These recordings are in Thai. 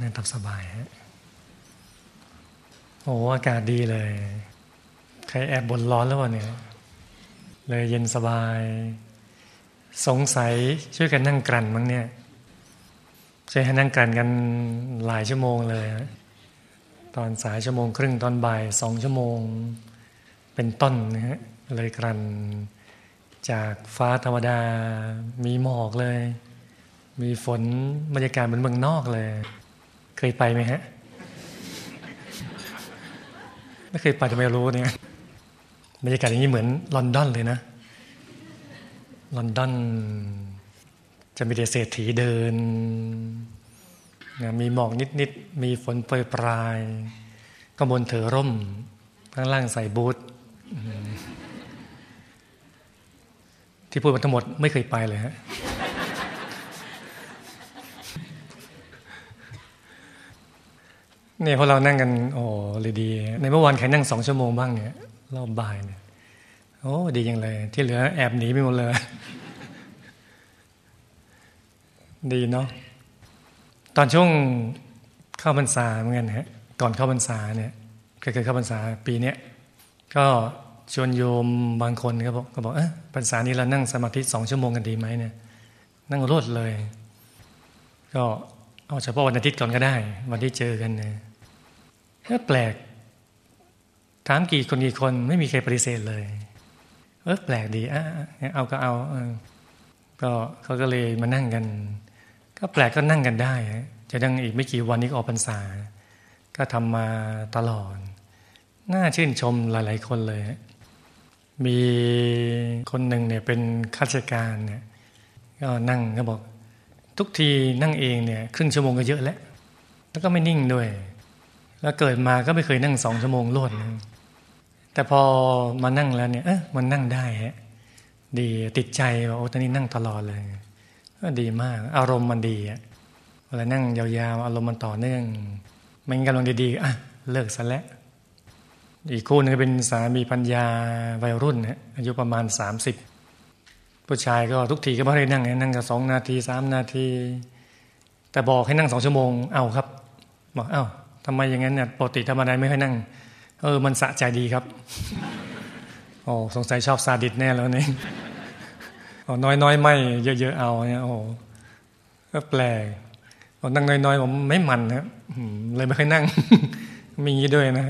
นั่งตับสบายฮะโอ้อากาศดีเลย ใครแอบบนร้อนแล้ววะเนี่ย เลยเย็นสบาย สงสัยช่วยกันนั่งกลั่นมั้งเนี่ยช่วยให้นั่งกลั่นกันหลายชั่วโมงเลย ตอนสายชั่วโมงครึ่งตอนบ่ายสองชั่วโมง เป็นต้นนะฮะเลยกลั่นจากฟ้าธรรมดา มีหมอกเลย มีฝนบรรยากาศเหมือนเมืองนอกเลย เคยไปไหมฮะไม่เคยไปจะไม่รู้เนี่ยบรรยากาศอย่างนี้เหมือนลอนดอนเลยนะ ลอนดอนจะมีเดเศรษฐีเดินมีหมอกนิดๆ มีฝนโปรยปลายก็บนเถอร่ม ข้างล่างใส่บูทที่พูดมาทั้งหมดไม่เคยไปเลยฮะ เนี่ยพอเรานั่งกัน โอ้เลยดี ในเมื่อวานใครนั่งสองชั่วโมงบ้างเนี่ยรอบบ่ายเนี่ยโอ้ดียังเลย ที่เหลือแอบหนีไปหมดเลย ดีเนาะตอนช่วงเข้าพรรษาเหมือนกันฮะก่อนเข้าพรรษาเนี่ยเคยเข้าพรรษาปีเนี้ยก็ชวนโยมบางคนก็บอกก็บอกเออพรรษานี้เรานั่งสมาธิสองชั่วโมงกันดีไหมเนี่ย นั่งรวดเลย ก็เอาเฉพาะวันอาทิตย์ก่อนก็ได้ วันที่เจอกันเนี่ย ก็แปลก ถามกี่คนกี่คนไม่มีใครปฏิเสธเลยเออแปลกดีอะเอาก็เอาก็เขาก็เลยมานั่งกัน ก็แปลกก็นั่งกันได้ จะดังอีกไม่กี่วันนี้ก็ออกพรรษา ก็ทำมาตลอด น่าชื่นชมหลาย ๆ คนเลย มีคนหนึ่งเนี่ยเป็นข้าราชการเนี่ยก็นั่งก็บอก ทุกทีนั่งเองเนี่ยครึ่งชั่วโมงก็เยอะแล้ว แล้วก็ไม่นิ่งด้วย แล้วเกิดมาก็ไม่เคยนั่งสองชั่วโมงรวดนะแต่พอมานั่งแล้วเนี่ยเออมันนั่งได้ฮะดีติดใจว่าโอ้ตอนนี้นั่งตลอดเลยก็ดีมาก อารมณ์มันดีอะเวลานั่งยาวๆอารมณ์มันต่อเนื่องมันกำลังดีๆอะเลิกซะแล้วอีกคู่นึงเป็นสามีปัญญาวัยรุ่นนะอายุประมาณสามสิบผู้ชายก็ทุกทีก็ไม่ได้นั่งนั่งกันสองนาทีสามนาที แต่บอกให้นั่งสองชั่วโมงเอาครับบอกเอ้า ทำไมอย่างนั้นเนี่ยปกติธรรมดาไม่ค่อยนั่ง เออ มันสะใจดีครับโอ้สงสัยชอบซาดิสแน่แล้วเนี่น้อยน้อยไม่เยอะๆเอาเนี่ยโอ้ก็แปลกนั่งน้อยๆผมไม่มันนะเลยไม่ค่อยนั่ง มีงี้ด้วยนะ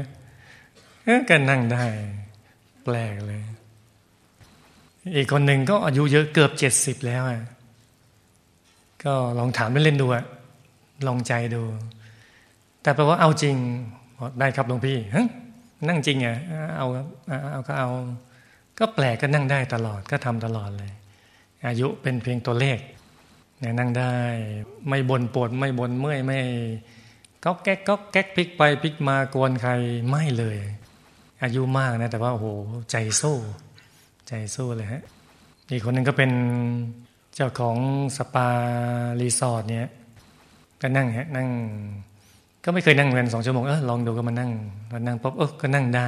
ก็นั่งได้ แปลกเลย อีกคนหนึ่งก็อายุเยอะเกือบเจ็ดสิบแล้วอะก็ลองถามเล่นๆดูอะลองใจดู แต่แปลว่าเอาจริงได้ครับหลวงพี่นั่งจริงอะเอาเอาก็เอา ก็แปลกก็นั่งได้ตลอดก็ทำตลอดเลย อายุเป็นเพียงตัวเลขเนี่ยนั่งได้ ไม่บนปวดไม่บนเมื่อยไม่ก็แก๊กก็แก๊กพลิกไปพลิกมากวนใครไม่เลย อายุมากนะ แต่ว่าโอ้โหใจสู้ ใจสู้เลยฮะอีกคนหนึ่งก็เป็นเจ้าของสปารีสอร์ทเนี่ยก็นั่งฮะนั่ง ก็ไม่เคยนั่งเงินสองชั่วโมงเออลองดูก็มานั่งมานั่งปุ๊บเออก็นั่งได้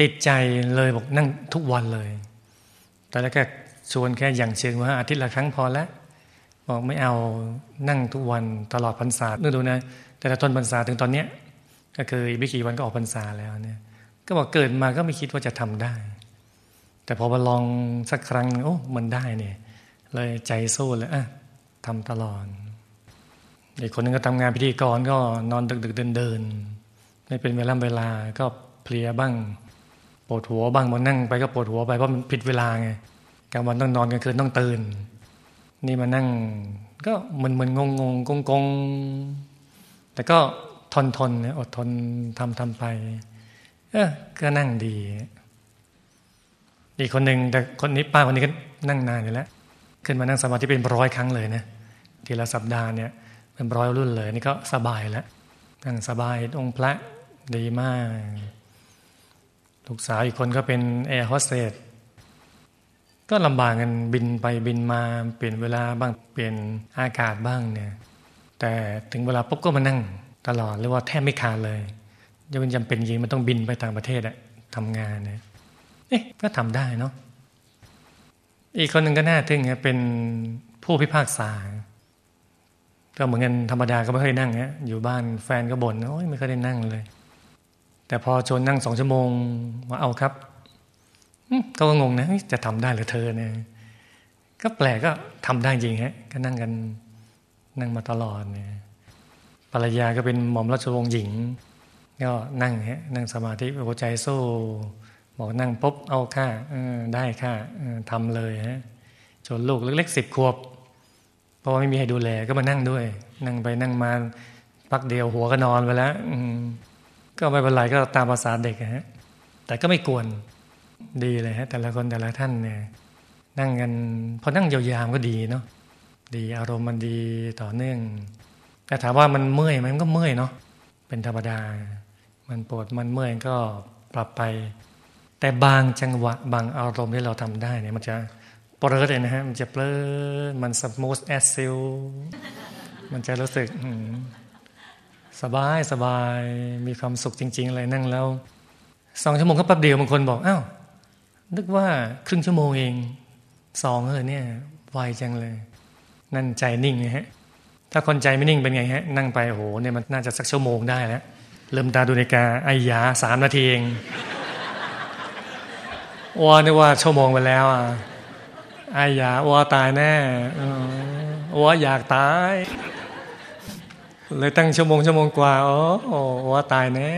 ติดใจเลยบอกนั่งทุกวันเลย แต่แล้วแค่ชวนแค่อย่างเชิงว่าอาทิตย์ละครั้งพอแล้วบอกไม่เอานั่งทุกวันตลอดพรรษาดูดูนะแต่ต้นพรรษาถึงตอนเนี้ยก็คือไม่กี่วันก็ออกพรรษาแล้วเนี่ยก็บอกเกิดมาก็ไม่คิดว่าจะทำได้ แต่พอมาลองสักครั้งโอ้มันได้เนี่ยเลยใจสู้เลยอะทำตลอด อีกคนนึงก็ทำงานพิธีกรก็นอนดึกดึกเดินเดินไม่เป็นเวลาเวลาก็เพลียบ้างปวดหัวบ้างมานั่งไปก็ปวดหัวไปเพราะมันผิดเวลาไงกลางวันต้องนอนกลางคืนต้องตื่น นี่มานั่ง ก็มึนมึนงงงกงกงแต่ก็ทนทนอดทนทำทำไป เออก็นั่งดี อีกคนหนึ่งแต่คนนี้ป้าคนนี้ก็นั่งนานอยู่แล้วขึ้นมานั่งสมาธิเป็นร้อยครั้งเลยนะทีละสัปดาห์เนี่ย เป็นร้อยรุ่นเลย นี่ก็สบายแล้วนั่งสบายองค์พระดีมาก ลูกสาวอีกคนก็เป็นแอร์โฮสเตสก็ลำบากกันบินไปบินมาเปลี่ยนเวลาบ้างเปลี่ยนอากาศบ้างเนี่ย แต่ถึงเวลาปุ๊บก็มานั่งตลอดเรียกว่าแทบไม่ขาดเลยยังเป็นจำเป็นจริงมันต้องบินไปต่างประเทศอะทำงานเนี่ยเอ๊ะก็ทำได้เนาะอีกคนหนึ่งก็น่าทึ่งเป็นผู้พิพากษา ก็เหมือนกันธรรมดาก็ไม่เคยนั่งนะอยู่บ้านแฟนก็บ่นโอ้ยไม่เคยได้นั่งเลย แต่พอชวนนั่งสองชั่วโมงมาเอาครับก็งงนะจะทำได้หรือเธอเนี่ยก็แปลกก็ทำได้จริงฮะก็นั่งกันนั่งมาตลอดเนี่ยภรรยาก็เป็นหม่อมราชวงศ์หญิง ก็นั่งฮะนั่งสมาธิหัวใจโซ่บอกนั่งปุ๊บเอาค่าได้ค่าทำเลยฮะจนลูกเล็กๆสิบขวบ ราะว่าไม่มีให้ดูแลก็มานั่งด้วย นั่งไปนั่งมาพักเดียวหัวก็นอนไปแล้วก็ไม่เป็นไรก็ตามภาษาเด็กฮะ แต่ก็ไม่กวนดีเลยฮะ แต่ละคนแต่ละท่านเนี่ยนั่งกันพอนั่งยาวๆก็ดีเนาะดีอารมณ์มันดีต่อเนื่องแต่ถามว่ามันเมื่อยไหมมันก็เมื่อยเนาะเป็นธรรมดา มันปวดมันเมื่อยก็ปรับไป แต่บางจังหวะบางอารมณ์ที่เราทำได้เนี่ยมันจะ เพลินเลยนะฮะ มันจะเพลินมัน smooth as silk มันจะรู้สึกสบายสบายมีความสุขจริง ๆ เลยนั่งแล้วสองชั่วโมงก็แป๊บเดียวบางคนบอกอ้าวนึกว่าครึ่งชั่วโมงเองสองเออเนี่ยไวจังเลย นั่นใจนิ่งนะฮะ ถ้าคนใจไม่นิ่งเป็นไงฮะ นั่งไปโอ้โหเนี่ยมันน่าจะสักชั่วโมงได้แล้วเริ่มตาดูนาฬิกาไอ้ยาสามนาทีเองว่านึกว่าชั่วโมงไปแล้วอะ ไอ้ยาว่าตายแน่ว่าอยากตาย เลยตั้งชั่วโมงชั่วโมงกว่าโอ้ว่าตายแน่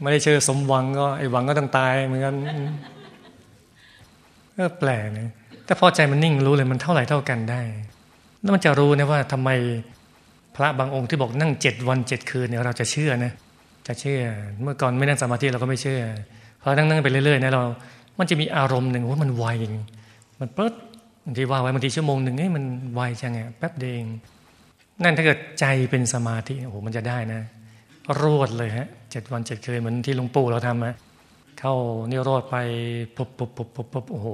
ไม่ได้เชื่อสมหวังก็ไอ้หวังก็ต้องตายเหมือนกันก็แปลกนะแต่พอใจมันนิ่งรู้เลยมันเท่าไหร่เท่ากันได้ แล้วมันจะรู้นะว่าทำไมพระบางองค์ที่บอกนั่งเจ็ดวันเจ็ดคืนเนี่ยเราจะเชื่อนะจะเชื่อ เมื่อก่อนไม่นั่งสมาธิเราก็ไม่เชื่อพอนั่งนั่งไปเรื่อยๆนะเรา มันจะมีอารมณ์หนึ่งว่ามันไวมันเปิดบางทีว่าไว้บางทีชั่วโมงหนึ่งนี่มันไวจังไงแป๊บเดียวนั่นถ้าเกิดใจเป็นสมาธิโอ้โหมันจะได้นะ รวดเลยฮะเจ็ดวันเจ็ดคืนเหมือนที่หลวงปู่เราทำนะเข้านิโรธไปปุ๊บปุ๊บปุ๊บปุ๊บปุ๊บโอ้โห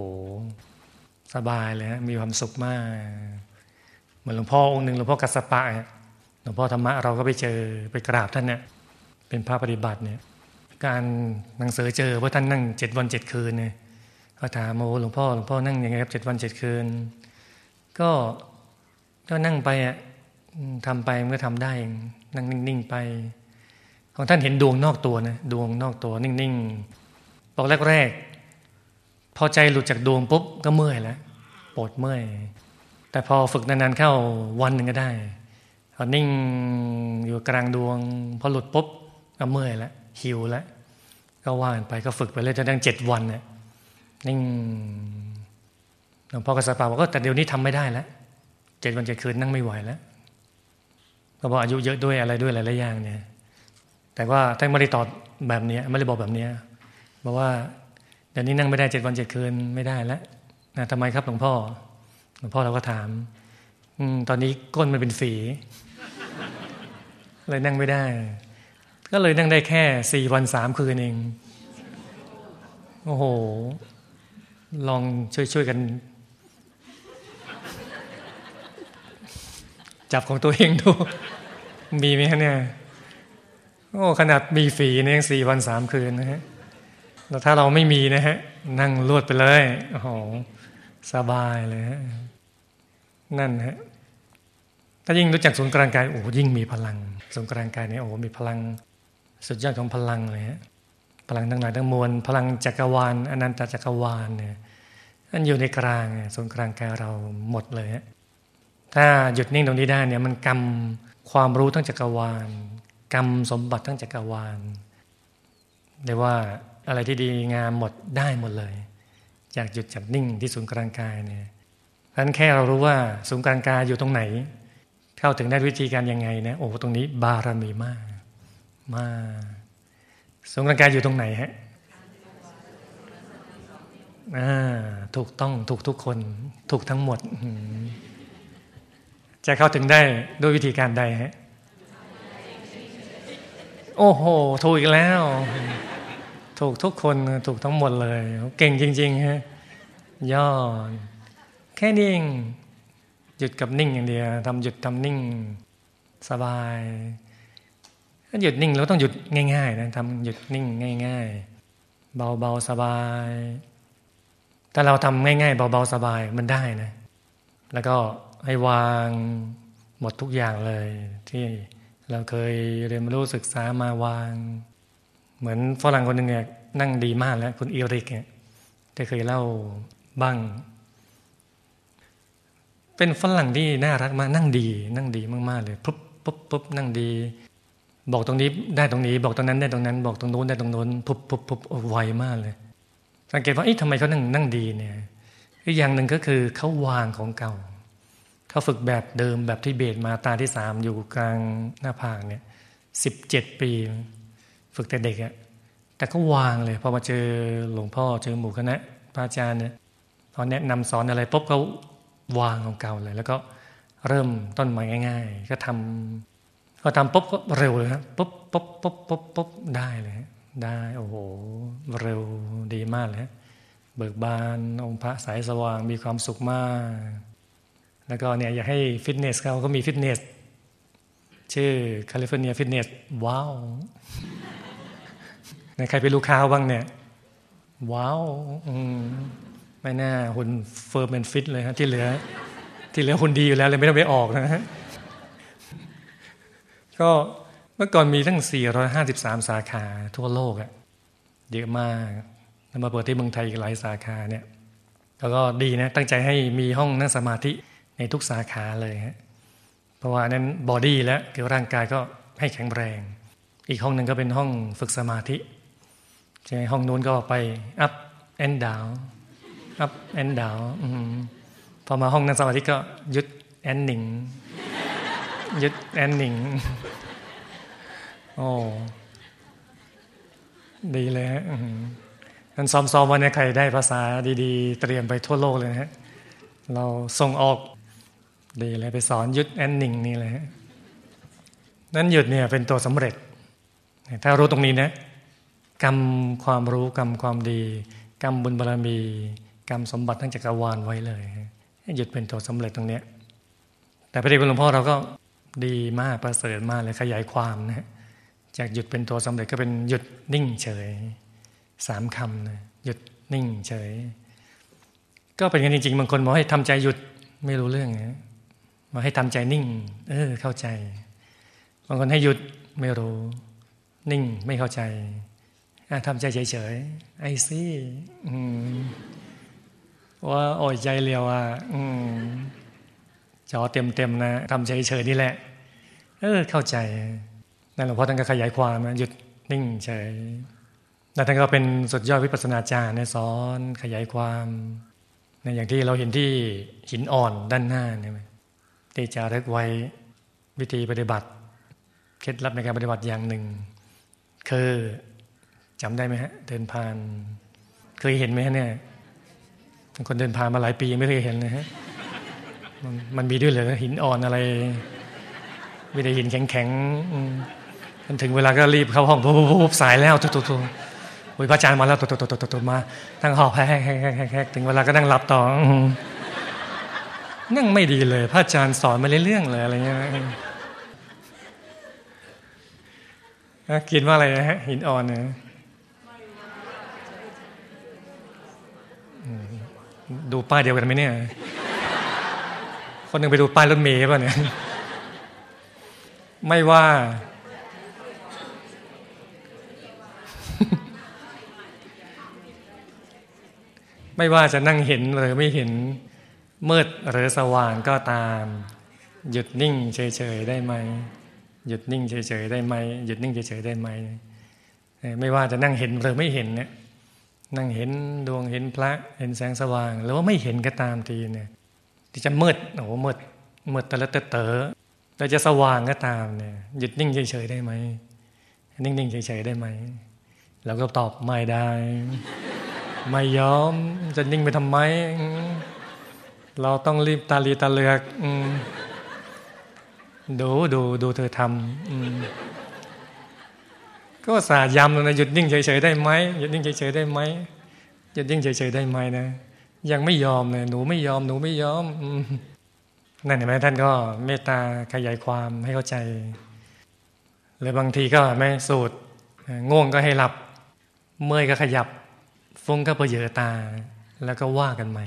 สบายเลยฮะมีความสุขมาก เหมือนหลวงพ่อองค์หนึ่งหลวงพ่อกัสปะหลวงพ่อธรรมะเราก็ไปเจอไปกราบท่านเนี่ยเป็นพระปฏิบัติเนี่ย การหนังสือเจอว่าท่านนั่งเจ็ดวันเจ็ดคืนเนี่ยก็ถามโอ้หลวงพ่อหลวงพ่อนั่งยังไงครับเจ็ดวันเจ็ดคืน ก็ก็นั่งไปอะทำไปมันก็ทำได้นั่งนิ่งๆไป ของท่านเห็นดวงนอกตัวนะดวงนอกตัวนิ่งๆบอกแรกๆพอใจหลุดจากดวงปุ๊บก็เมื่อยแล้วปวดเมื่อย แต่พอฝึกนานๆเข้าวันหนึ่งก็ได้พอนิ่งอยู่กลางดวง พอหลุดปุ๊บก็เมื่อยแล้วหิวแล้ว ก็ว่านไปก็ฝึกไปเลยจนตั้งเจ็ดวันเนี่ยนิ่งหลวงพ่อกระสปาบอกก็แต่เดี๋ยวนี้ทำไม่ได้แล้วเจ็ดวันเจ็ดคืนนั่งไม่ไหวแล้วก็บอกอายุเยอะด้วยอะไรด้วยหลายๆอย่างเนี่ย แต่ว่าท่านไม่ได้ตอบแบบนี้ไม่ได้บอกแบบนี้บอกว่าเดี๋ยวนี้นั่งไม่ได้เจ็ดวันเจ็ดคืนไม่ได้แล้วนะทำไมครับหลวงพ่อหลวงพ่อเราก็ถามอตอนนี้ก้นมันเป็นฝีเลยนั่งไม่ได้ ก็เลยนั่งได้แค่สี่วันสามคืนเอง โอ้โห ลองช่วยๆกัน จับของตัวเองดู มีไหมฮะเนี่ย โอ้ขนาดมีฝีเนี่ยงสี่วันสามคืนนะฮะแล้วถ้าเราไม่มีนะฮะ นั่งลวดไปเลย โอ้โห สบายเลยฮะ นั่นฮะถ้ายิ่งรู้จักศูนย์กลางกายโอ้ยิ่งมีพลังศูนย์กลางกายเนี่ยโอ้มีพลัง สุดยอดของพลังเลยฮะพลังทั้งหลายทั้งมวลพลังจักรวาลอนันตจักรวาลเนี่ยอันอยู่ในกลางศูนกลางกายเราหมดเลยฮะถ้าหยุดนิ่งตรงนี้ได้เนี่ยมันกรรมความรู้ทั้งจักรวาลกรรมสมบัติทั้งจักรวาลเรียกว่าอะไรที่ดีงามหมดได้หมดเลย จากหยุดจากนิ่งที่ศูนย์กลางกายเนี่ยเพราะนั้นแค่เรารู้ว่าศูนย์กลางกายอยู่ตรงไหน เข้าถึงได้วิธีการยังไงนะโอ้ตรงนี้บารมีมาก มากศูนย์กลางกายอยู่ตรงไหนฮะถูกต้องถูกทุกคน ถูกทั้งหมด จะเข้าถึงได้ด้วยวิธีการใดฮะ โอ้โห ถูกอีกแล้ว ถูกทุกคนถูกทั้งหมดเลย เก่งจริงๆฮะย่อแค่นิ่ง หยุดกับนิ่งอย่างเดียวทำหยุดทำนิ่ง สบาย ถ้าหยุดนิ่งเราต้องหยุดง่ายๆนะทำหยุดนิ่งง่าย ๆ เบาๆสบาย ถ้าเราทำง่ายๆเบาๆสบายมันได้นะ แล้วก็ให้วางหมดทุกอย่างเลย ที่เราเคยเรียนรู้ศึกษามาวาง เหมือนฝรั่งคนหนึ่งเนี่ยนั่งดีมากแล้วคุณอีริกเนี่ยได้เคยเล่าบ้าง เป็นฝรั่งที่น่ารักมากนั่งดี นั่งดีมากๆเลยปุ๊บปุ๊บปุ๊บนั่งดี บอกตรงนี้ได้ตรงนี้ บอกตรงนั้นได้ตรงนั้น บอกตรงโน้นได้ตรงโน้นปุ๊บปุ๊บปุ๊บไวมากเลย สังเกตว่าเอ๊ะทำไมเขานั่งนั่งดีเนี่ยอีกอย่างหนึ่งก็คือเขาวางของเก่าเขาฝึกแบบเดิมแบบที่เบสมาตาที่สามอยู่กลางหน้าผากเนี่ยสิบเจ็ดปี ฝึกแต่เด็กอะแต่ก็วางเลยพอมาเจอหลวงพ่อเจอหมู่คณะพระอาจารย์เนี่ยพอแนะนำสอนอะไรปุ๊บเขาวางของเก่าเลย แล้วก็เริ่มต้นใหม่ง่าย ๆ ก็ท ก็ทำปุ๊บก็เร็วเลยครับปุ๊บปุ๊บปุ๊บปุ๊บปุ๊บได้เลยได้โอ้โหเร็วดีมากเลยเบิกบานองค์พระใสสว่างมีความสุขมาก แล้วก็เนี่ยอยากให้ฟิตเนสเขาก็มีฟิตเนสชื่อ California Fitness Wow ในใครเป็นลูกค้าบ้างเนี่ย ว้าวมิน่าหุ่น firm เป็นฟิตเลยฮะที่เหลือ ที่เหลือหุ่นดีอยู่แล้วเลยไม่ต้องไปออกนะฮะ ก็เมื่อก่อนมีทั้ง 453 สาขาทั่วโลกอะเยอะมากแล้วมาเปิดที่เมืองไทยอีกหลายสาขาเนี่ยแล้วก็ดีนะตั้งใจให้มีห้องนั่งสมาธิในทุกสาขาเลยฮะเพราะว่านั้นบอดี้แล้วคือร่างกายก็ให้แข็งแรง อีกห้องหนึ่งก็เป็นห้องฝึกสมาธิใช่ห้องนู้นก็ไป up and down up and down พอมาห้องนั่งสมาธิก็ยุดแอนหนิง ยุดแอนหนิง โอ้ ดีเลยฮะนั้นซ้อมๆวันนี้ใครได้ภาษาดีๆ เตรียมไปทั่วโลกเลยฮะ เราส่งออก ดีเลยไปสอนยุดแอนหนิงนี่เลยฮะนั้นหยุดเนี่ยเป็นตัวสำเร็จ ถ้ารู้ตรงนี้นะกรรมความรู้กรรมความดี กรรมบุญบารรมี กรรมสมบัติทั้งจักรวาลไว้เลย หยุดเป็นตัวสำเร็จตรงเนี้ยแต่พระเดชพระหลวงพ่อเราก็ ดีมากประเสริฐมากเลยขยายความนะจากหยุดเป็นตัวสำเร็จก็เป็นหยุดนิ่งเฉยสามคำนะหยุดนิ่งเฉย ก็เป็นกันจริงๆบางคนบอกให้ทำใจหยุดไม่รู้เรื่องนะมาให้ทำใจนิ่ง เออ เข้าใจบางคนให้หยุดไม่รู้ นิ่งไม่เข้าใจทำใจเฉยๆไอซี่ว่าโอ้ยใจเรียวอะ จอเต็มๆนะทำเฉยนี่แหละ เออเข้าใจนั่นหลวงพ่อท่านก็ขยายความนะหยุดนิ่งเฉยแล้วท่านก็เป็นสุดยอดวิปัสนาจารย์ในสอนขยายความในอย่างที่เราเห็นที่หินอ่อนด้านหน้าเนี่ยที่จะรึกไว้วิธีปฏิบัติ เคล็ดลับในการปฏิบัติอย่างหนึ่ง คือจำได้ไหมฮะ เดินผ่าน เคยเห็นไหมฮะเนี่ยคนเดินผ่านมาหลายปียังไม่เคยเห็นเลยฮะ มันมันมีด้วยเลยหินอ่อนอะไรวิธีหินแข็งๆมันถึงเวลาก็รีบเข้าห้องปุ๊บสายแล้วตุ๊ตุ๊ตุ๊อุ้ยพระอาจารย์มาแล้วตุ๊ตุ๊ตุ๊ตุ๊มาตั้งหอบแฮกแฮกถึงเวลาก็นั่งหลับต่อนั่งไม่ดีเลย พระอาจารย์สอนมาเรื่องเลยอะไรเงี้ยกินว่าอะไรฮะหินอ่อนเนี่ยดูป้ายเดียวกันไหมเนี่ย คนหนึ่งไปดูป้ายรถเมย์ป่ะเนี่ย ไม่ว่า ไม่ว่าจะนั่งเห็นหรือไม่เห็นมืดหรือสว่างก็ตาม หยุดนิ่งเฉยๆได้ไหม หยุดนิ่งเฉยๆได้ไหม หยุดนิ่งเฉยๆได้ไหม ไม่ว่าจะนั่งเห็นหรือไม่เห็นเนี่ยนั่งเห็นดวงเห็นพระเห็นแสงสว่าง หรือว่าไม่เห็นก็ตามทีเนี่ย ที่จะมืดโอ้โหมืดมืดแต่ละเต๋อแต่จะสว่างก็ตามเนี่ยหยุดนิ่งเฉยๆได้ไหมนิ่งๆเฉยๆได้ไหมเราก็ตอบไม่ได้ ไม่ยอมจะนิ่งไปทำไม เราต้องรีบตาลีตาเลือกดูดูดูเธอทำก็สาดย้ำนะหยุดนิ่งเฉยๆได้ไหมหยุดนิ่งเฉยๆได้ไหมหยุดนิ่งเฉยๆได้ไหมนะ ยังไม่ยอมเลยหนูไม่ยอมหนูไม่ยอมนั่นเห็นไหมท่านก็เมตตาขยายความให้เข้าใจหรือบางทีก็ไม่สูตรง่วงก็ให้หลับ เมื่อยก็ขยับ ฟุ้งก็เพเยอตา แล้วก็ว่ากันใหม่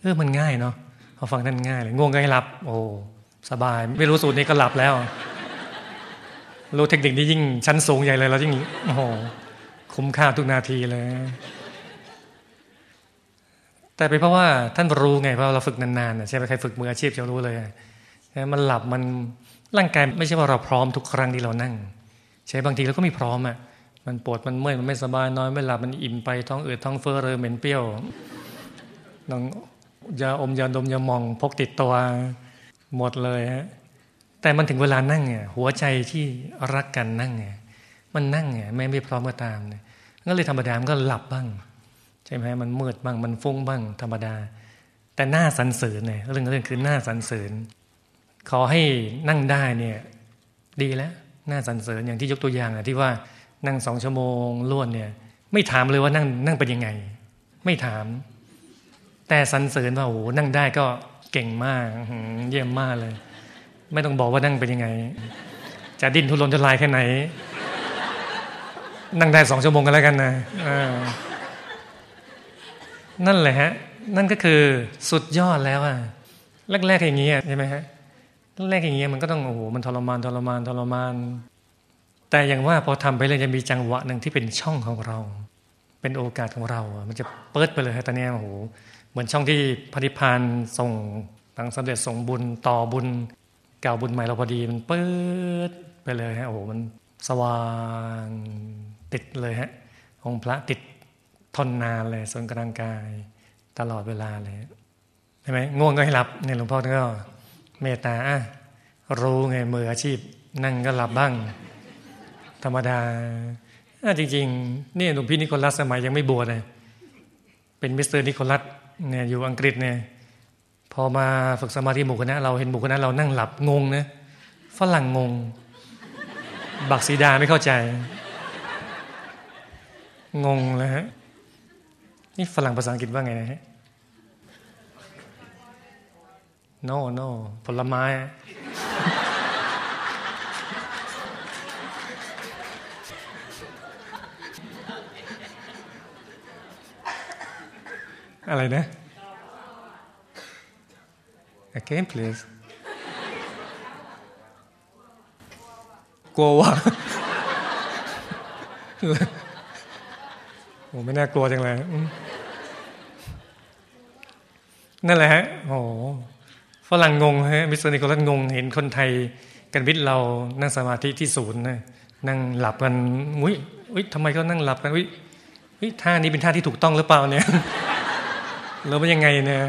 เออมันง่ายเนาะพอฟังท่านง่ายเลยง่วงก็ให้หลับ โอ้สบาย ไม่รู้สูตรนี้ก็หลับแล้ว รู้เทคนิคนี้ยิ่งชั้นสูงใหญ่เลยเรายิ่งโอ้โหคุ้มค่าทุกนาทีเลย แต่เป็นเพราะว่าท่านรู้ไงเพราะเราฝึกนานๆใช่ไหมใครฝึกมืออาชีพจะรู้เลยมันหลับมันร่างกายไม่ใช่ว่าเราพร้อมทุกครั้งที่เรานั่ง ใช่บางทีเราก็ไม่พร้อมอะมันปวดมันเมื่อยมันไม่สบายนอนไม่หลับมันอิ่มไปท้องอืดท้องเฟ้อเรอเหม็นเปรี้ยวต้องยาอมยาดมยามองพกติดตัวหมดเลยฮะแต่มันถึงเวลานั่งเนี่ยหัวใจที่รักกันนั่งเนี่ยมันนั่งเนี่ยแม้ไม่พร้อมก็ตามเนี่ยก็เลยธรรมดามันก็หลับบ้าง ใช่ไหมมันมืดบ้างมันฟุ้งบ้างธรรมดา แต่หน้าสันเสริญเนี่ยเรื่องเรื่องคือหน้าสันเสริญขอให้นั่งได้เนี่ยดีแล้วหน้าสันเสริญอย่างที่ยกตัวอย่างอะที่ว่านั่งสองชั่วโมงล้วนเนี่ย ไม่ถามเลยว่านั่งนั่งเป็นยังไง ไม่ถาม แต่สันเสริญว่าโอ้โหนั่งได้ก็เก่งมากเยี่ยมมากเลย ไม่ต้องบอกว่านั่งเป็นยังไง จะดิ้นทุรนทุรายแค่ไหน นั่งได้สองชั่วโมงกันแล้วกันนะอ่า นั่นแหละฮะ นั่นก็คือสุดยอดแล้วอะแรกๆอย่างนี้ยใช่ไหมฮะแรกอย่างเงี้ยมันก็ต้องโอ้โหมันทรมานทรมานทรมาน แต่อย่างว่าพอทำไปเลยจะมีจังหวะหนึ่งที่เป็นช่องของเรา เป็นโอกาสของเรา มันจะเปิดไปเลยฮะตอนนี้โอ้โหเหมือนช่องที่พระนิพพานส่งทางสำเร็จส่งบุญต่อบุญเก่าบุญใหม่เราพอดีมันเปิดไปเลยฮะโอ้โหมันสว่างติดเลยฮะองค์พระติด ทนนานเลยส่วนกลางกาย ตลอดเวลาเลยใช่ไหมง่วงก็ให้หลับเนี่ยหลวงพ่อก็เมตตาอะรู้ไงมืออาชีพ นั่งก็หลับบ้าง ธรรมดาจริงๆนี่หลวงพี่นิโคลัสสมัยยังไม่บวชเลยเป็นมิสเตอร์นิโคลัสเนี่ยอยู่อังกฤษเนี่ยพอมาฝึกสมาธิหมู่คณะเราเห็นหมู่คณะเรานั่งหลับงงนะฝรั่งงง บักสีดาไม่เข้าใจ งงเลยฮะ นี่ฝรั่งภาษาอังกฤษว่าไงนะฮะ no no ผลไม้อะไรนะ again please กลัวว่าโอ้ไม่น่ากลัวจังเลย นั่นแหละฮะโอ้ฝรั่งงงฮะมิสเตอร์นิโคลัสงง เห็นคนไทยกันวิทย์เรานั่งสมาธิที่ศูนย์นะนั่งหลับกันอุ้ยอุ้ยทำไมเขานั่งหลับกันอุ้ยอุ้ยท่านี้เป็นท่าที่ถูกต้องหรือเปล่าเนี่ยเราเป็นยังไงเนี่ย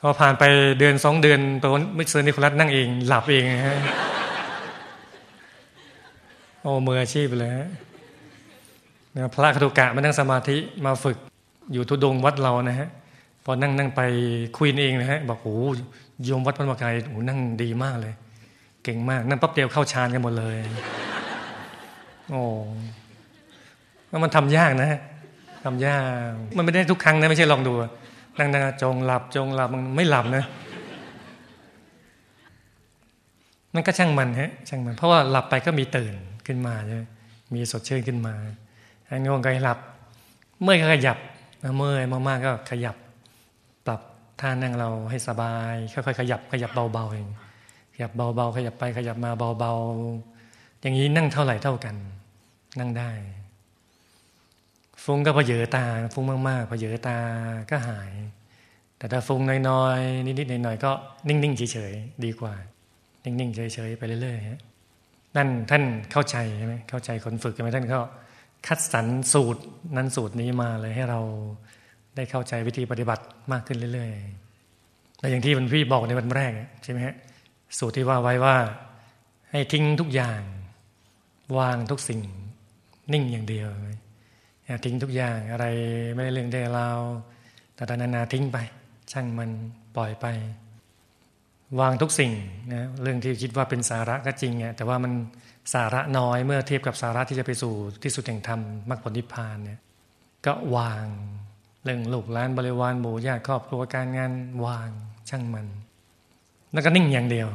พอผ่านไปเดือนสองเดือนตัวมิสเตอร์นิโคลัสนั่งเองหลับเองฮะโอ้มืออาชีพเลยฮะพระอาคันตุกะมานั่งสมาธิมาฝึก อยู่ธุดงค์วัดเรานะฮะพอนั่งนั่งไปคุยเองนะฮะบอกโอ้โยมวัดพระธรรมกายโอ้นั่งดีมากเลย เก่งมาก นั่งปั๊บเดียวเข้าฌานกันหมดเลยโอ้มันทำยากนะฮะทำยากมันไม่ได้ทุกครั้งนะไม่ใช่ลองดูนั่งนั่งจงหลับจงหลับมันไม่หลับนะมันก็ช่างมันฮะช่างมัน เพราะว่าหลับไปก็มีตื่นขึ้นมาใช่ไหมมีสดชื่นขึ้นมาง่วงก็หลับ เมื่อยก็ขยับ เมื่อยมากๆก็ขยับปรับท่านั่งเราให้สบายค่อยๆขยับขยับเบาๆเองขยับเบาๆขยับไปขยับมาเบาๆอย่างนี้นั่งเท่าไหร่เท่ากัน นั่งได้ฟุ้งก็พอเยอตาฟุ้งมากๆพอเยอตาก็หาย แต่ถ้าฟุ้งน้อยๆนิดๆหน่อยๆก็นิ่งๆเฉยๆดีกว่า นิ่งๆเฉยๆไปเรื่อยๆนั่นท่านเข้าใจใช่ไหมเข้าใจคนฝึกใช่ไหมท่านก็ คัดสรรสูตรนั้นสูตรนี้มาเลยให้เราได้เข้าใจวิธีปฏิบัติมากขึ้นเรื่อยๆและอย่างที่มันพี่บอกในวันแรกใช่ไหมฮะสูตรที่ว่าไว้ว่า ให้ทิ้งทุกอย่าง วางทุกสิ่ง นิ่งอย่างเดียวทิ้งทุกอย่างอะไรไม่ได้เรื่องได้ราวแต่ตนานาทิ้งไป ช่างมันปล่อยไป วางทุกสิ่งนะเรื่องที่คิดว่าเป็นสาระก็จริงเนี่ยแต่ว่ามันสาระน้อยเมื่อเทียบกับสาระที่จะไปสู่ที่สุดแห่งธรรมมรรคผลนิพพานเนี่ยก็วางเรื่องลูกหลานบริวารหมู่ญาติครอบครัวการงานวางช่างมัน แล้วก็นิ่งอย่างเดียว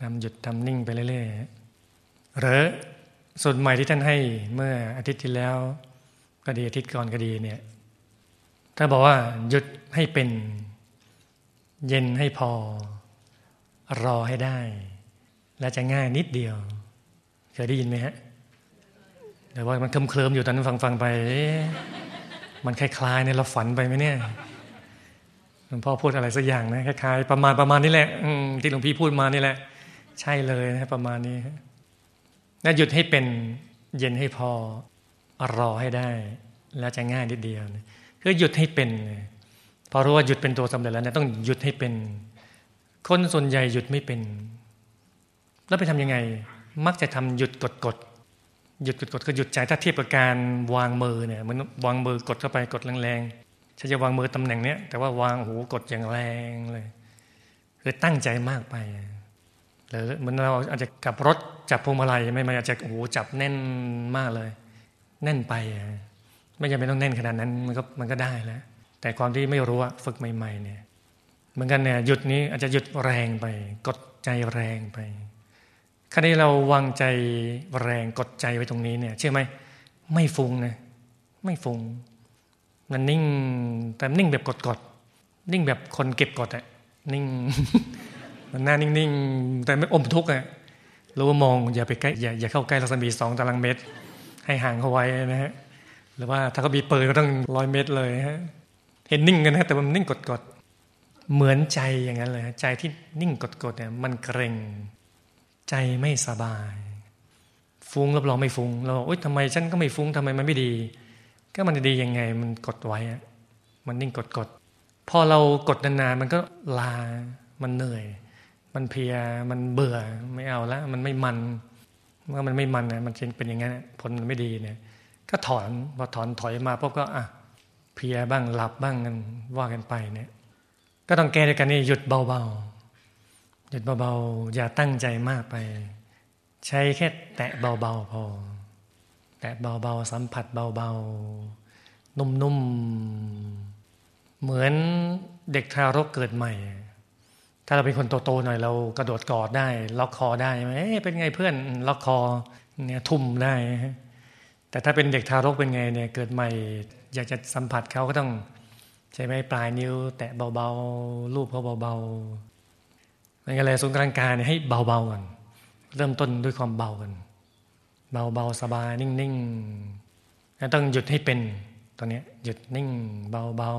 ทำหยุดทำนิ่งไปเรื่อยๆหรือส่วนใหม่ที่ท่านให้เมื่ออาทิตย์ที่แล้วก็ดีอาทิตย์ก่อนก็ดีเนี่ยถ้าบอกว่าหยุดให้เป็นเย็นให้พอ รอให้ได้ และจะง่ายนิดเดียว เคยได้ยินไหมฮะแต่ว่ามันเคลิมๆอยู่ตอนนั้นฟังๆไปมันคล้ายๆเนี่ยเราฝันไปไหมเนี่ยหลวงพ่อพูดอะไรสักอย่างนะคล้ายๆประมาณประมาณนี้แหละที่หลวงพี่พูดมานี่แหละ ใช่เลยนะประมาณนี้นะหยุดให้เป็นเย็นให้พอรอให้ได้ แล้วจะง่ายนิดเดียวคือหยุดให้เป็นพอรู้ว่าหยุดเป็นตัวสำเร็จแล้วเนะต้องหยุดให้เป็น คนส่วนใหญ่หยุดไม่เป็น แล้วไปทํำยังไง มักจะทำหยุดกดกดหยุดกดกดคือหยุดใจถ้าเทียบกับการวางมือเนี่ยมันวางมือกดเข้าไปกดแรงๆฉันจะวางมือตำแหน่งเนี้ยแต่ว่าวางหูกดอย่างแรงเลย คือตั้งใจมากไปหรือเหมือนเราอาจจะกับรถจับพวงมาลัยไม่ไม่อาจจะโอ้โหจับแน่นมากเลย แน่นไปไม่จำเป็นต้องแน่นขนาดนั้นมันก็มันก็ได้แล้วแต่ความที่ไม่รู้อะฝึกใหม่ ๆ เนี่ย เหมือนกันเนี่ยหยุดนี้อาจจะหยุดแรงไป กดใจแรงไปคราวนี้เราวางใจแรงกดใจไว้ตรงนี้เนี่ยเชื่อไหมไม่ฟุ้งนะไม่ฟุ้งมันนิ่งแต่นิ่งแบบกดๆนิ่งแบบคนเก็บกดอะนิ่ง มันหน้านิ่งๆแต่ไม่อมทุกข์อะรู้ว่ามองอย่าไปใกล้อย่าอย่าเข้าใกล้รัศมีสองตารางเมตร ให้ห่างเขาไว้นะฮะหรือว่าถ้าเขามีเปิดก็ต้องร้อยเมตรเลยฮะเห็นนิ่งกันนะแต่มันนิ่งกดๆ เหมือนใจอย่างนั้นเลยใจที่นิ่งกดๆเนี่ยมันเกรงใจไม่สบาย ฟุ้งรับรองไม่ฟุ้งเราโอ๊ยทำไมฉันก็ไม่ฟุ้งทำไมมันไม่ดี ก็มันดียังไงมันกดไว้มันนิ่งกดๆพอเรากดนานๆมันก็ลามันเหนื่อย มันเพียมันเบื่อไม่เอาล้วมันไม่มันเมื่อมันไม่มันนะมันเป็นอย่างนั้นผลมันไม่ดีเนี่ย ก็ถอนพอถอนถอยมาพวกก็อะเพียบ้างหลับบ้างกันว่ากันไปเนี่ย ก็ต้องแก้ด้วยกันนี่หยุดเบาๆ หยุดเบาๆ อย่าตั้งใจมากไป ใช้แค่แตะเบาๆพอ แตะเบาๆ สัมผัสเบาๆ นุ่มๆ เหมือนเด็กทารกเกิดใหม่ ถ้าเราเป็นคนโตๆหน่อยเรากระโดดกอดได้ ล็อกคอได้ไหมเป็นไงเพื่อนล็อกคอเนี่ยทุ่มได้ แต่ถ้าเป็นเด็กทารกเป็นไงเนี่ยเกิดใหม่ อยากจะสัมผัสเขาก็ต้อง ใช้ไหมปลายนิ้ว แตะเบาๆรูปเขาเบาๆนั่นก็เลยศูนย์กลางกายเนี่ยให้เบาๆก่อนเริ่มต้นด้วยความเบากันเบาๆสบายนิ่งๆแล้วต้องหยุดให้เป็นตอนนี้หยุดนิ่งเบา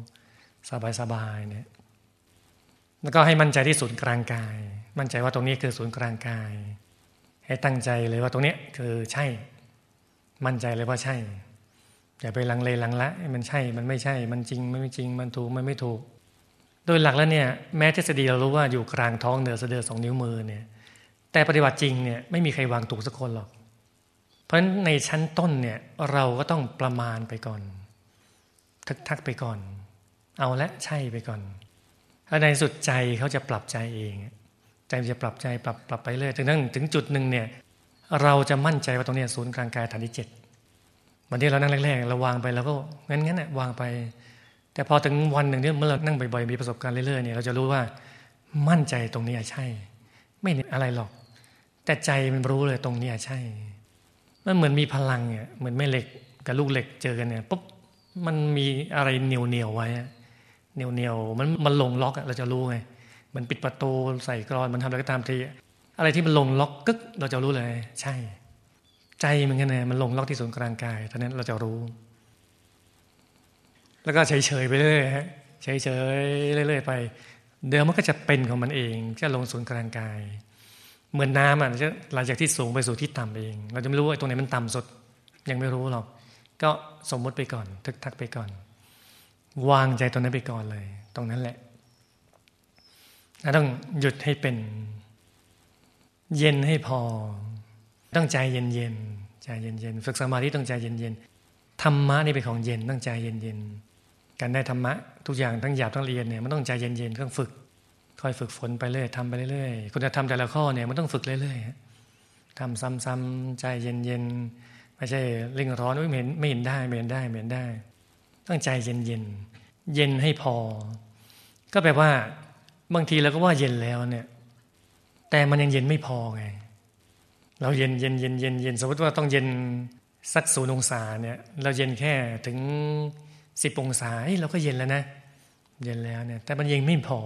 ๆสบายๆเนี่ยแล้วก็ให้มั่นใจที่ศูนย์กลางกาย มั่นใจว่าตรงนี้คือศูนย์กลางกาย ให้ตั้งใจเลยว่าตรงนี้คือใช่ มั่นใจเลยว่าใช่ อย่าไปลังเลลังละมันใช่มันไม่ใช่ มันจริงมันไม่จริงมันถูกมันไม่ถูก โดยหลักแล้วเนี่ยแม้ทฤษฎีเรารู้ว่าอยู่กลางท้องเหนือสะดือสองนิ้วมือเนี่ย แต่ปฏิบัติจริงเนี่ยไม่มีใครวางถูกสักคนหรอก เพราะฉะนั้นในชั้นต้นเนี่ยเราก็ต้องประมาณไปก่อน ทักทักไปก่อน เอาละใช่ไปก่อนแล้วในสุดใจเขาจะปรับใจเอง ใจจะปรับใจปรับปรับไปเรื่อยถึงนั้นถึงจุดหนึ่งเนี่ยเราจะมั่นใจว่าตรงนี้ศูนย์กลางกายฐานที่เจ็ด วันที่เรานั่งแรกๆเราวางไปเราก็งั้นงั้นวางไป แต่พอถึงวันหนึ่งที่เมื่อเรานั่งบ่อยๆมีประสบการณ์เรื่อยๆเนี่ยเราจะรู้ว่ามั่นใจตรงนี้ใช่ ไม่อะไรหรอก แต่ใจมันรู้เลยตรงนี้ใช่ มันเหมือนมีพลังเนี่ยเหมือนแม่เหล็กกับลูกเหล็กเจอกันเนี่ยปุ๊บมันมีอะไรเหนียวเหนียวไว้เหนียวเหนียวมันมันลงล็อกเราจะรู้ไงมันปิดประตูใส่กรอนมันทำอะไรก็ตามทีอะไรที่มันลงล็อกกึกเราจะรู้เลย ใช่ ใจมันกันนะมันลงล็อกที่ศูนย์กลางกายท่านั้นเราจะรู้ แล้วก็เฉยๆไปเรื่อยฮะเฉยๆเรื่อยๆไป เดี๋ยวมันก็จะเป็นของมันเองจะลงศูนย์กลางกาย เหมือนน้ำอะจะหลังจากที่สูงไปสู่ที่ต่ำเอง เราจะไม่รู้ว่าตรงไหนมันต่ำสุด ยังไม่รู้หรอกก็สมมุติไปก่อน ทึกทักไปก่อน วางใจตรงนั้นไปก่อนเลย ตรงนั้นแหละต้องหยุดให้เป็น เย็นให้พอ ต้องใจเย็นๆใจเย็นๆฝึกสมาธิต้องใจเย็นๆธรรมะนี่เป็นของเย็นต้องใจเย็นๆการได้ธรรมะทุกอย่างทั้งหยาบทั้งละเอียดเนี่ยมันต้องใจเย็นๆต้องฝึกค่อยฝึกฝนไปเรื่อยทำไปเรื่อยๆคุณจะทำแต่ละข้อเนี่ยมันต้องฝึกเรื่อยๆทำซ้ำๆใจเย็นๆไม่ใช่เร่งร้อนไม่เห็นไม่เห็นได้ไม่เห็นได้ไม่เห็นได้ ต้องใจเย็นๆเย็นให้พอ ก็แปลว่า บางทีเราก็ว่าเย็นแล้วเนี่ย แต่มันยังเย็นไม่พอไง เราเย็นเย็นเย็นเย็นเย็นสมมติว่าต้องเย็นสักศูนย์องศาเนี่ยเราเย็นแค่ถึงสิบองศาเราก็เย็นแล้วนะ เย็นแล้วเนี่ยแต่มันเยังไม่พอ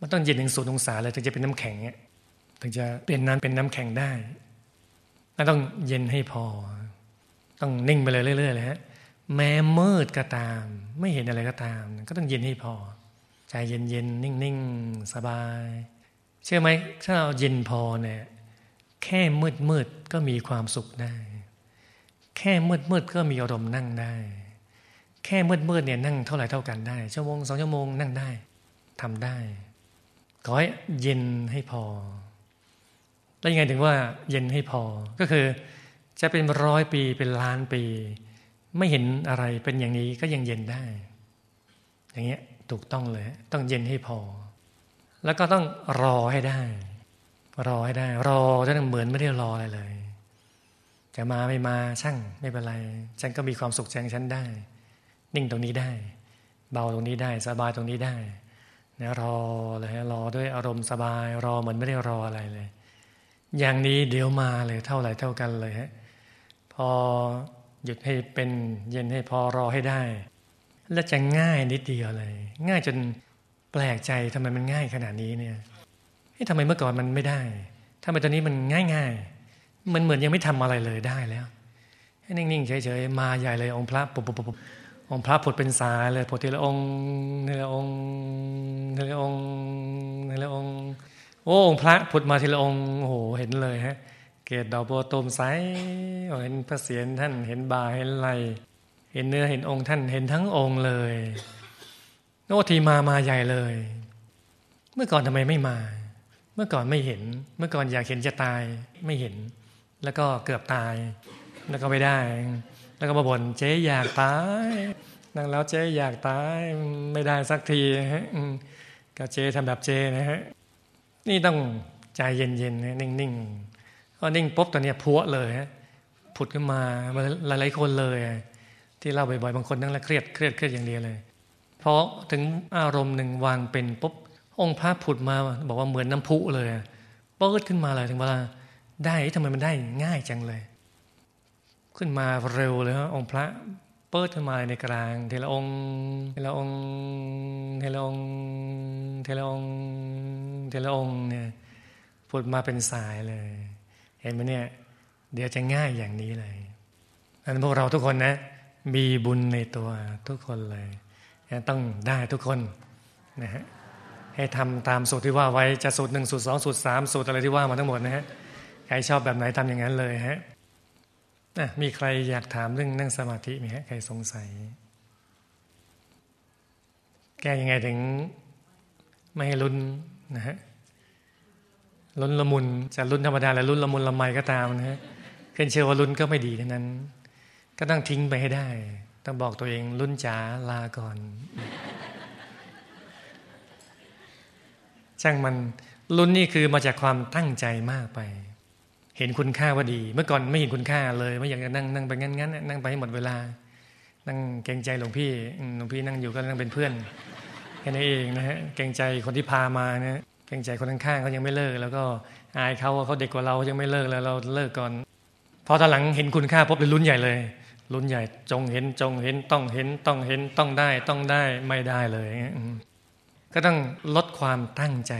มันต้องเย็นถึงศูนย์องศาเลยถึงจะเป็นน้ำแข็งเนี่ยถึงจะเปลี่ยนน้ำเป็นน้ำแข็งได้มันต้องเย็นให้พอ ต้องนิ่งไปเลยเรื่อยๆเลยฮะแม้มืดก็ตาม ไม่เห็นอะไรก็ตาม ก็ต้องเย็นให้พอ ใจเย็นๆนิ่งๆสบาย เชื่อไหมถ้าเราเย็นพอเนี่ย แค่มืดมืดก็มีความสุขได้ แค่มืดมืดก็มีอารมณ์นั่งได้ แค่มืดมืดเนี่ยนั่งเท่าไหร่เท่ากันได้ชั่วโมงสองชั่วโมงนั่งได้ทำได้ขอให้เย็นให้พอ แล้วยังไงถึงว่าเย็นให้พอ ก็คือจะเป็นร้อยปีเป็นล้านปี ไม่เห็นอะไรเป็นอย่างนี้ก็ยังเย็นได้ อย่างเงี้ยถูกต้องเลย ต้องเย็นให้พอ แล้วก็ต้องรอให้ได้ รอให้ได้ รอจะเหมือนไม่ได้รออะไรเลย จะมาไม่มาช่างไม่เป็นไร ฉันก็มีความสุขแจงฉันได้ นิ่งตรงนี้ได้ เบาตรงนี้ได้ สบายตรงนี้ได้นะรอเลยรอด้วยอารมณ์สบาย รอเหมือนไม่ได้รออะไรเลย อย่างนี้เดี๋ยวมาเลยเท่าไหร่เท่ากันเลยฮะพอหยุดให้เป็นเย็นให้พอรอให้ได้ และจะง่ายนิดเดียวเลย ง่ายจนแปลกใจทำไมมันง่ายขนาดนี้เนี่ย ทำไมเมื่อก่อนมันไม่ได้ทำไมตอนนี้มันง่ายง่ายมันเหมือนยังไม่ทำอะไรเลยได้แล้วให้นิ่งๆเฉยๆมาใหญ่เลยองค์พระปุบปุบปุบองค์พระผดเป็นสายเลยผดทีละองค์ทีละองค์ทีละองค์ทีละองค์โอ้องค์พระผดมาทีละองค์โอ้โหเห็นเลยฮะ เกศดอกบัวตูมใสเห็นพระเศียรท่านเห็นบาเห็นไหลเห็นเนื้อเห็นองค์ท่านเห็นทั้งองค์เลยโอ้ทีมามาใหญ่เลย เมื่อก่อนทำไมไม่มา เมื่อก่อนไม่เห็น เมื่อก่อนอยากเห็นจะตายไม่เห็น แล้วก็เกือบตาย แล้วก็ไม่ได้ แล้วก็มาบ่นเจ๊อยากตายนั่งแล้วเจ๊อยากตายไม่ได้สักทีฮะก็เจ๊ทำแบบเจ๊นะฮะนี่ต้องใจเย็นๆนิ่งๆพอนิ่งปุ๊บตอนนี้พัวเลยฮะผุดขึ้นมาหลายๆคนเลย ที่เล่าบ่อยๆบางคนนั่งแล้วเครียดเครียดเครียดอย่างเดียวเลย เพราะถึงอารมณ์หนึ่งวางเป็นปุ๊บ องค์พระผุดมาบอกว่าเหมือนน้ำพุเลยเปิดขึ้นมาเลยถึงเวลาได้ทำไมมันได้ง่ายจังเลย ขึ้นมาเร็วเลยฮะองค์พระเปิดขึ้นมาในกลางเทละองเทละองเทละองเทละองเทละองเนี่ยพูดมาเป็นสายเลย เห็นไหมเนี่ย เดี๋ยวจะง่ายอย่างนี้เลยอันพวกเราทุกคนนะ มีบุญในตัวทุกคนเลย ต้องได้ทุกคนนะฮะ ให้ทำตามสูตรที่ว่าไว้จะสูตรหนึ่งสูตรสองสูตรสามสูตรอะไรที่ว่ามาทั้งหมดนะฮะใครชอบแบบไหนทำอย่างนั้นเลยฮะมีใครอยากถามเรื่องนั่งสมาธิไหมฮะใครสงสัย แก้ยังไงถึงไม่ให้ลุ้นนะฮะลุ้นละมุนจะลุ้นธรรมดาและลุ้นละมุนละไมก็ตามนะฮะเพื่อนเชื่อว่าลุ้นก็ไม่ดีทั้งนั้น ก็ต้องทิ้งไปให้ได้ ต้องบอกตัวเองลุ้นจ๋าลาก่อน ช่างมันลุ้นนี่คือมาจากความตั้งใจมากไป เห็นคุณค่าว่าดี เมื่อก่อนไม่เห็นคุณค่าเลยไม่อยากจะนั่งนั่งไปงั้นงั้นนั่งไปให้หมดเวลา นั่งเกรงใจหลวงพี่หลวงพี่นั่งอยู่ก็นั่งเป็นเพื่อนแค่นั้นเองนะฮะเกรงใจคนที่พามานะเกรงใจคนข้างๆเขายังไม่เลิก แล้วก็อายเขาเขาเด็กกว่าเรายังไม่เลิกแล้วเราเลิกก่อนพอตอนหลังเห็นคุณค่าพบเลยลุ้นใหญ่เลยลุ้นใหญ่จงเห็นจงเห็นต้องเห็นต้องเห็นต้องได้ต้องได้ไม่ได้เลย ก็ต้องลดความตั้งใจ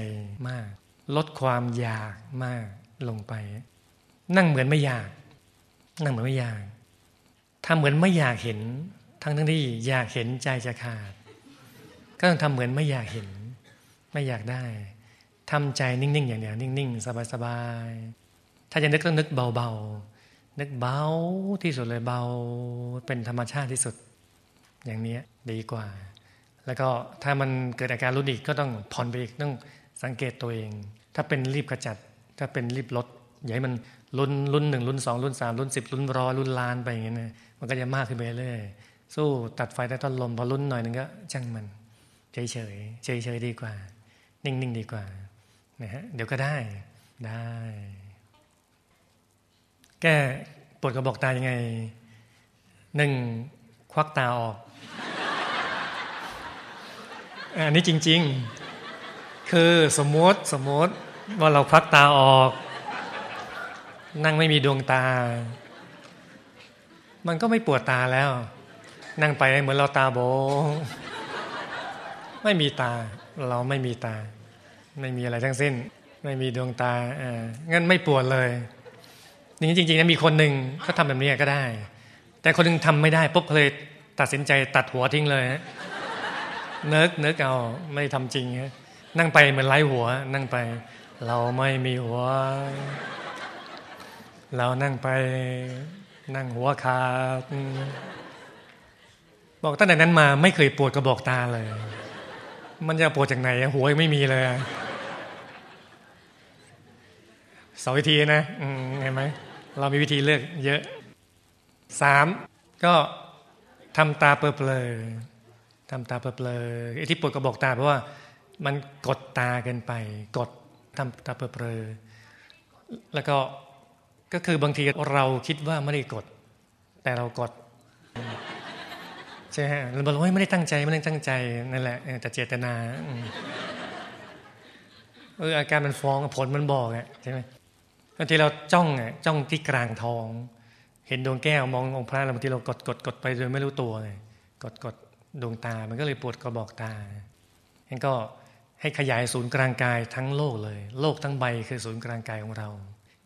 มาก ลดความอยากมากลงไป นั่งเหมือนไม่อยาก นั่งเหมือนไม่อยากทำเหมือนไม่อยากเห็น ทั้งทั้งที่อยากเห็นใจจะขาด ก็ต้องทำเหมือนไม่อยากเห็น ไม่อยากได้ทำใจนิ่งๆ อย่างเดียวนิ่งๆ สบายๆ ถ้าจะนึกต้องนึกเบาๆ นึกเบาที่สุดเลยเบา เป็นธรรมชาติที่สุด อย่างนี้ดีกว่า แล้วก็ถ้ามันเกิดอาการรุนอีกก็ต้องผ่อนไปอีกต้องสังเกตตัวเอง ถ้าเป็นรีบกระจัด ถ้าเป็นรีบลดอย่าให้มันรุนรุนหนึ่งรุนสองรุนสามรุนสิบรุนร้อยรุ่นล้านไปอย่างเงี้ยมันก็จะมากขึ้นไปเรื่อยสู้ตัดไฟได้ต้นลมพอรุนหน่อยนึงก็ช่างมันเฉยเฉยเฉยเฉยดีกว่า นิ่งนิ่งดีกว่านะฮะเดี๋ยวก็ได้ได้ แก้ปวดกระบอกตายังไงหนึ่งควักตาออก อันนี้จริง ๆ คือสมมติสมมติว่าเราควักตาออก นั่งไม่มีดวงตา มันก็ไม่ปวดตาแล้ว นั่งไปเหมือนเราตาโบ ไม่มีตา เราไม่มีตา ไม่มีอะไรทั้งสิ้น ไม่มีดวงตาอ่างั้นไม่ปวดเลยนี่จริงๆนะมีคนหนึ่งเขาทำแบบนี้ก็ได้ แต่คนหนึ่งทำไม่ได้ปุ๊บเลยตัดสินใจตัดหัวทิ้งเลยฮะ นิกเนิกเอาไม่ทำจริงฮะนั่งไปเหมือนไร้หัว นั่งไป เราไม่มีหัว เรานั่งไป นั่งหัวขาดบอกตั้งแต่นั้นมาไม่เคยปวดกระบอกตาเลย มันจะปวดจากไหนหัวยังไม่มีเลยสองวิธีนะเห็นไหมเรามีวิธีเลือกเยอะสามก็ทำตาเปลอๆ ทำตาเปลอไอ้ที่ปวดกระบอกตาเพราะว่ามันกดตาเกินไป กดทำตาเปลอๆแล้วก็ก็คือบางทีเราคิดว่าไม่ได้กด แต่เรากดใช่ไหมเราบอกว่าไม่ได้ตั้งใจไม่ได้ตั้งใจนั่นแหละแต่เจตนาเอออาการมันฟ้องผลมันบอกอะใช่ไหมบางทีเราจ้องอะจ้องที่กลางท้อง เห็นดวงแก้วมององค์พระแล้วบางทีเรากดกดกดไปโดยไม่รู้ตัวเลยกดกด ดวงตา มันก็เลยปวดกระบอกตางั้นก็ให้ขยายศูนย์กลางกายทั้งโลกเลย โลกทั้งใบคือศูนย์กลางกายของเรา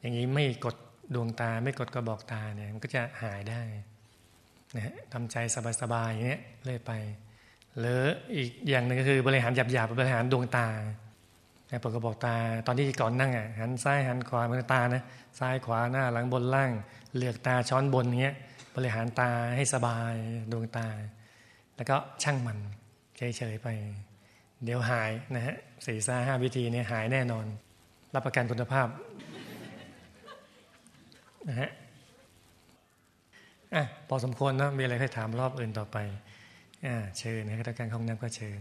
อย่างนี้ไม่กดดวงตาไม่กดกระบอกตาเนี่ยมันก็จะหายได้นะฮะทำใจสบายๆอย่างเงี้ยเรื่อยไปหรืออีกอย่างหนึ่งก็คือบริหารหยาบๆบริหารดวงตาปดกระบอกตา ตอนที่ก่อนนั่งอะหันซ้ายหันขวามือตานะซ้ายขวาหน้าหลังบนล่าง เหลือกตาช้อนบนเงี้ยบริหารตาให้สบายดวงตา แล้วก็ช่างมันเฉยๆไป เดี๋ยวหายนะฮะสี่ซ่าห้าวิธีนี้หายแน่นอน รับประกันคุณภาพนะฮะอะพอสมควรนะมีอะไรให้ถามรอบอื่นต่อไปอ่าเชิญนะครับการห้องน้ำก็เชิญ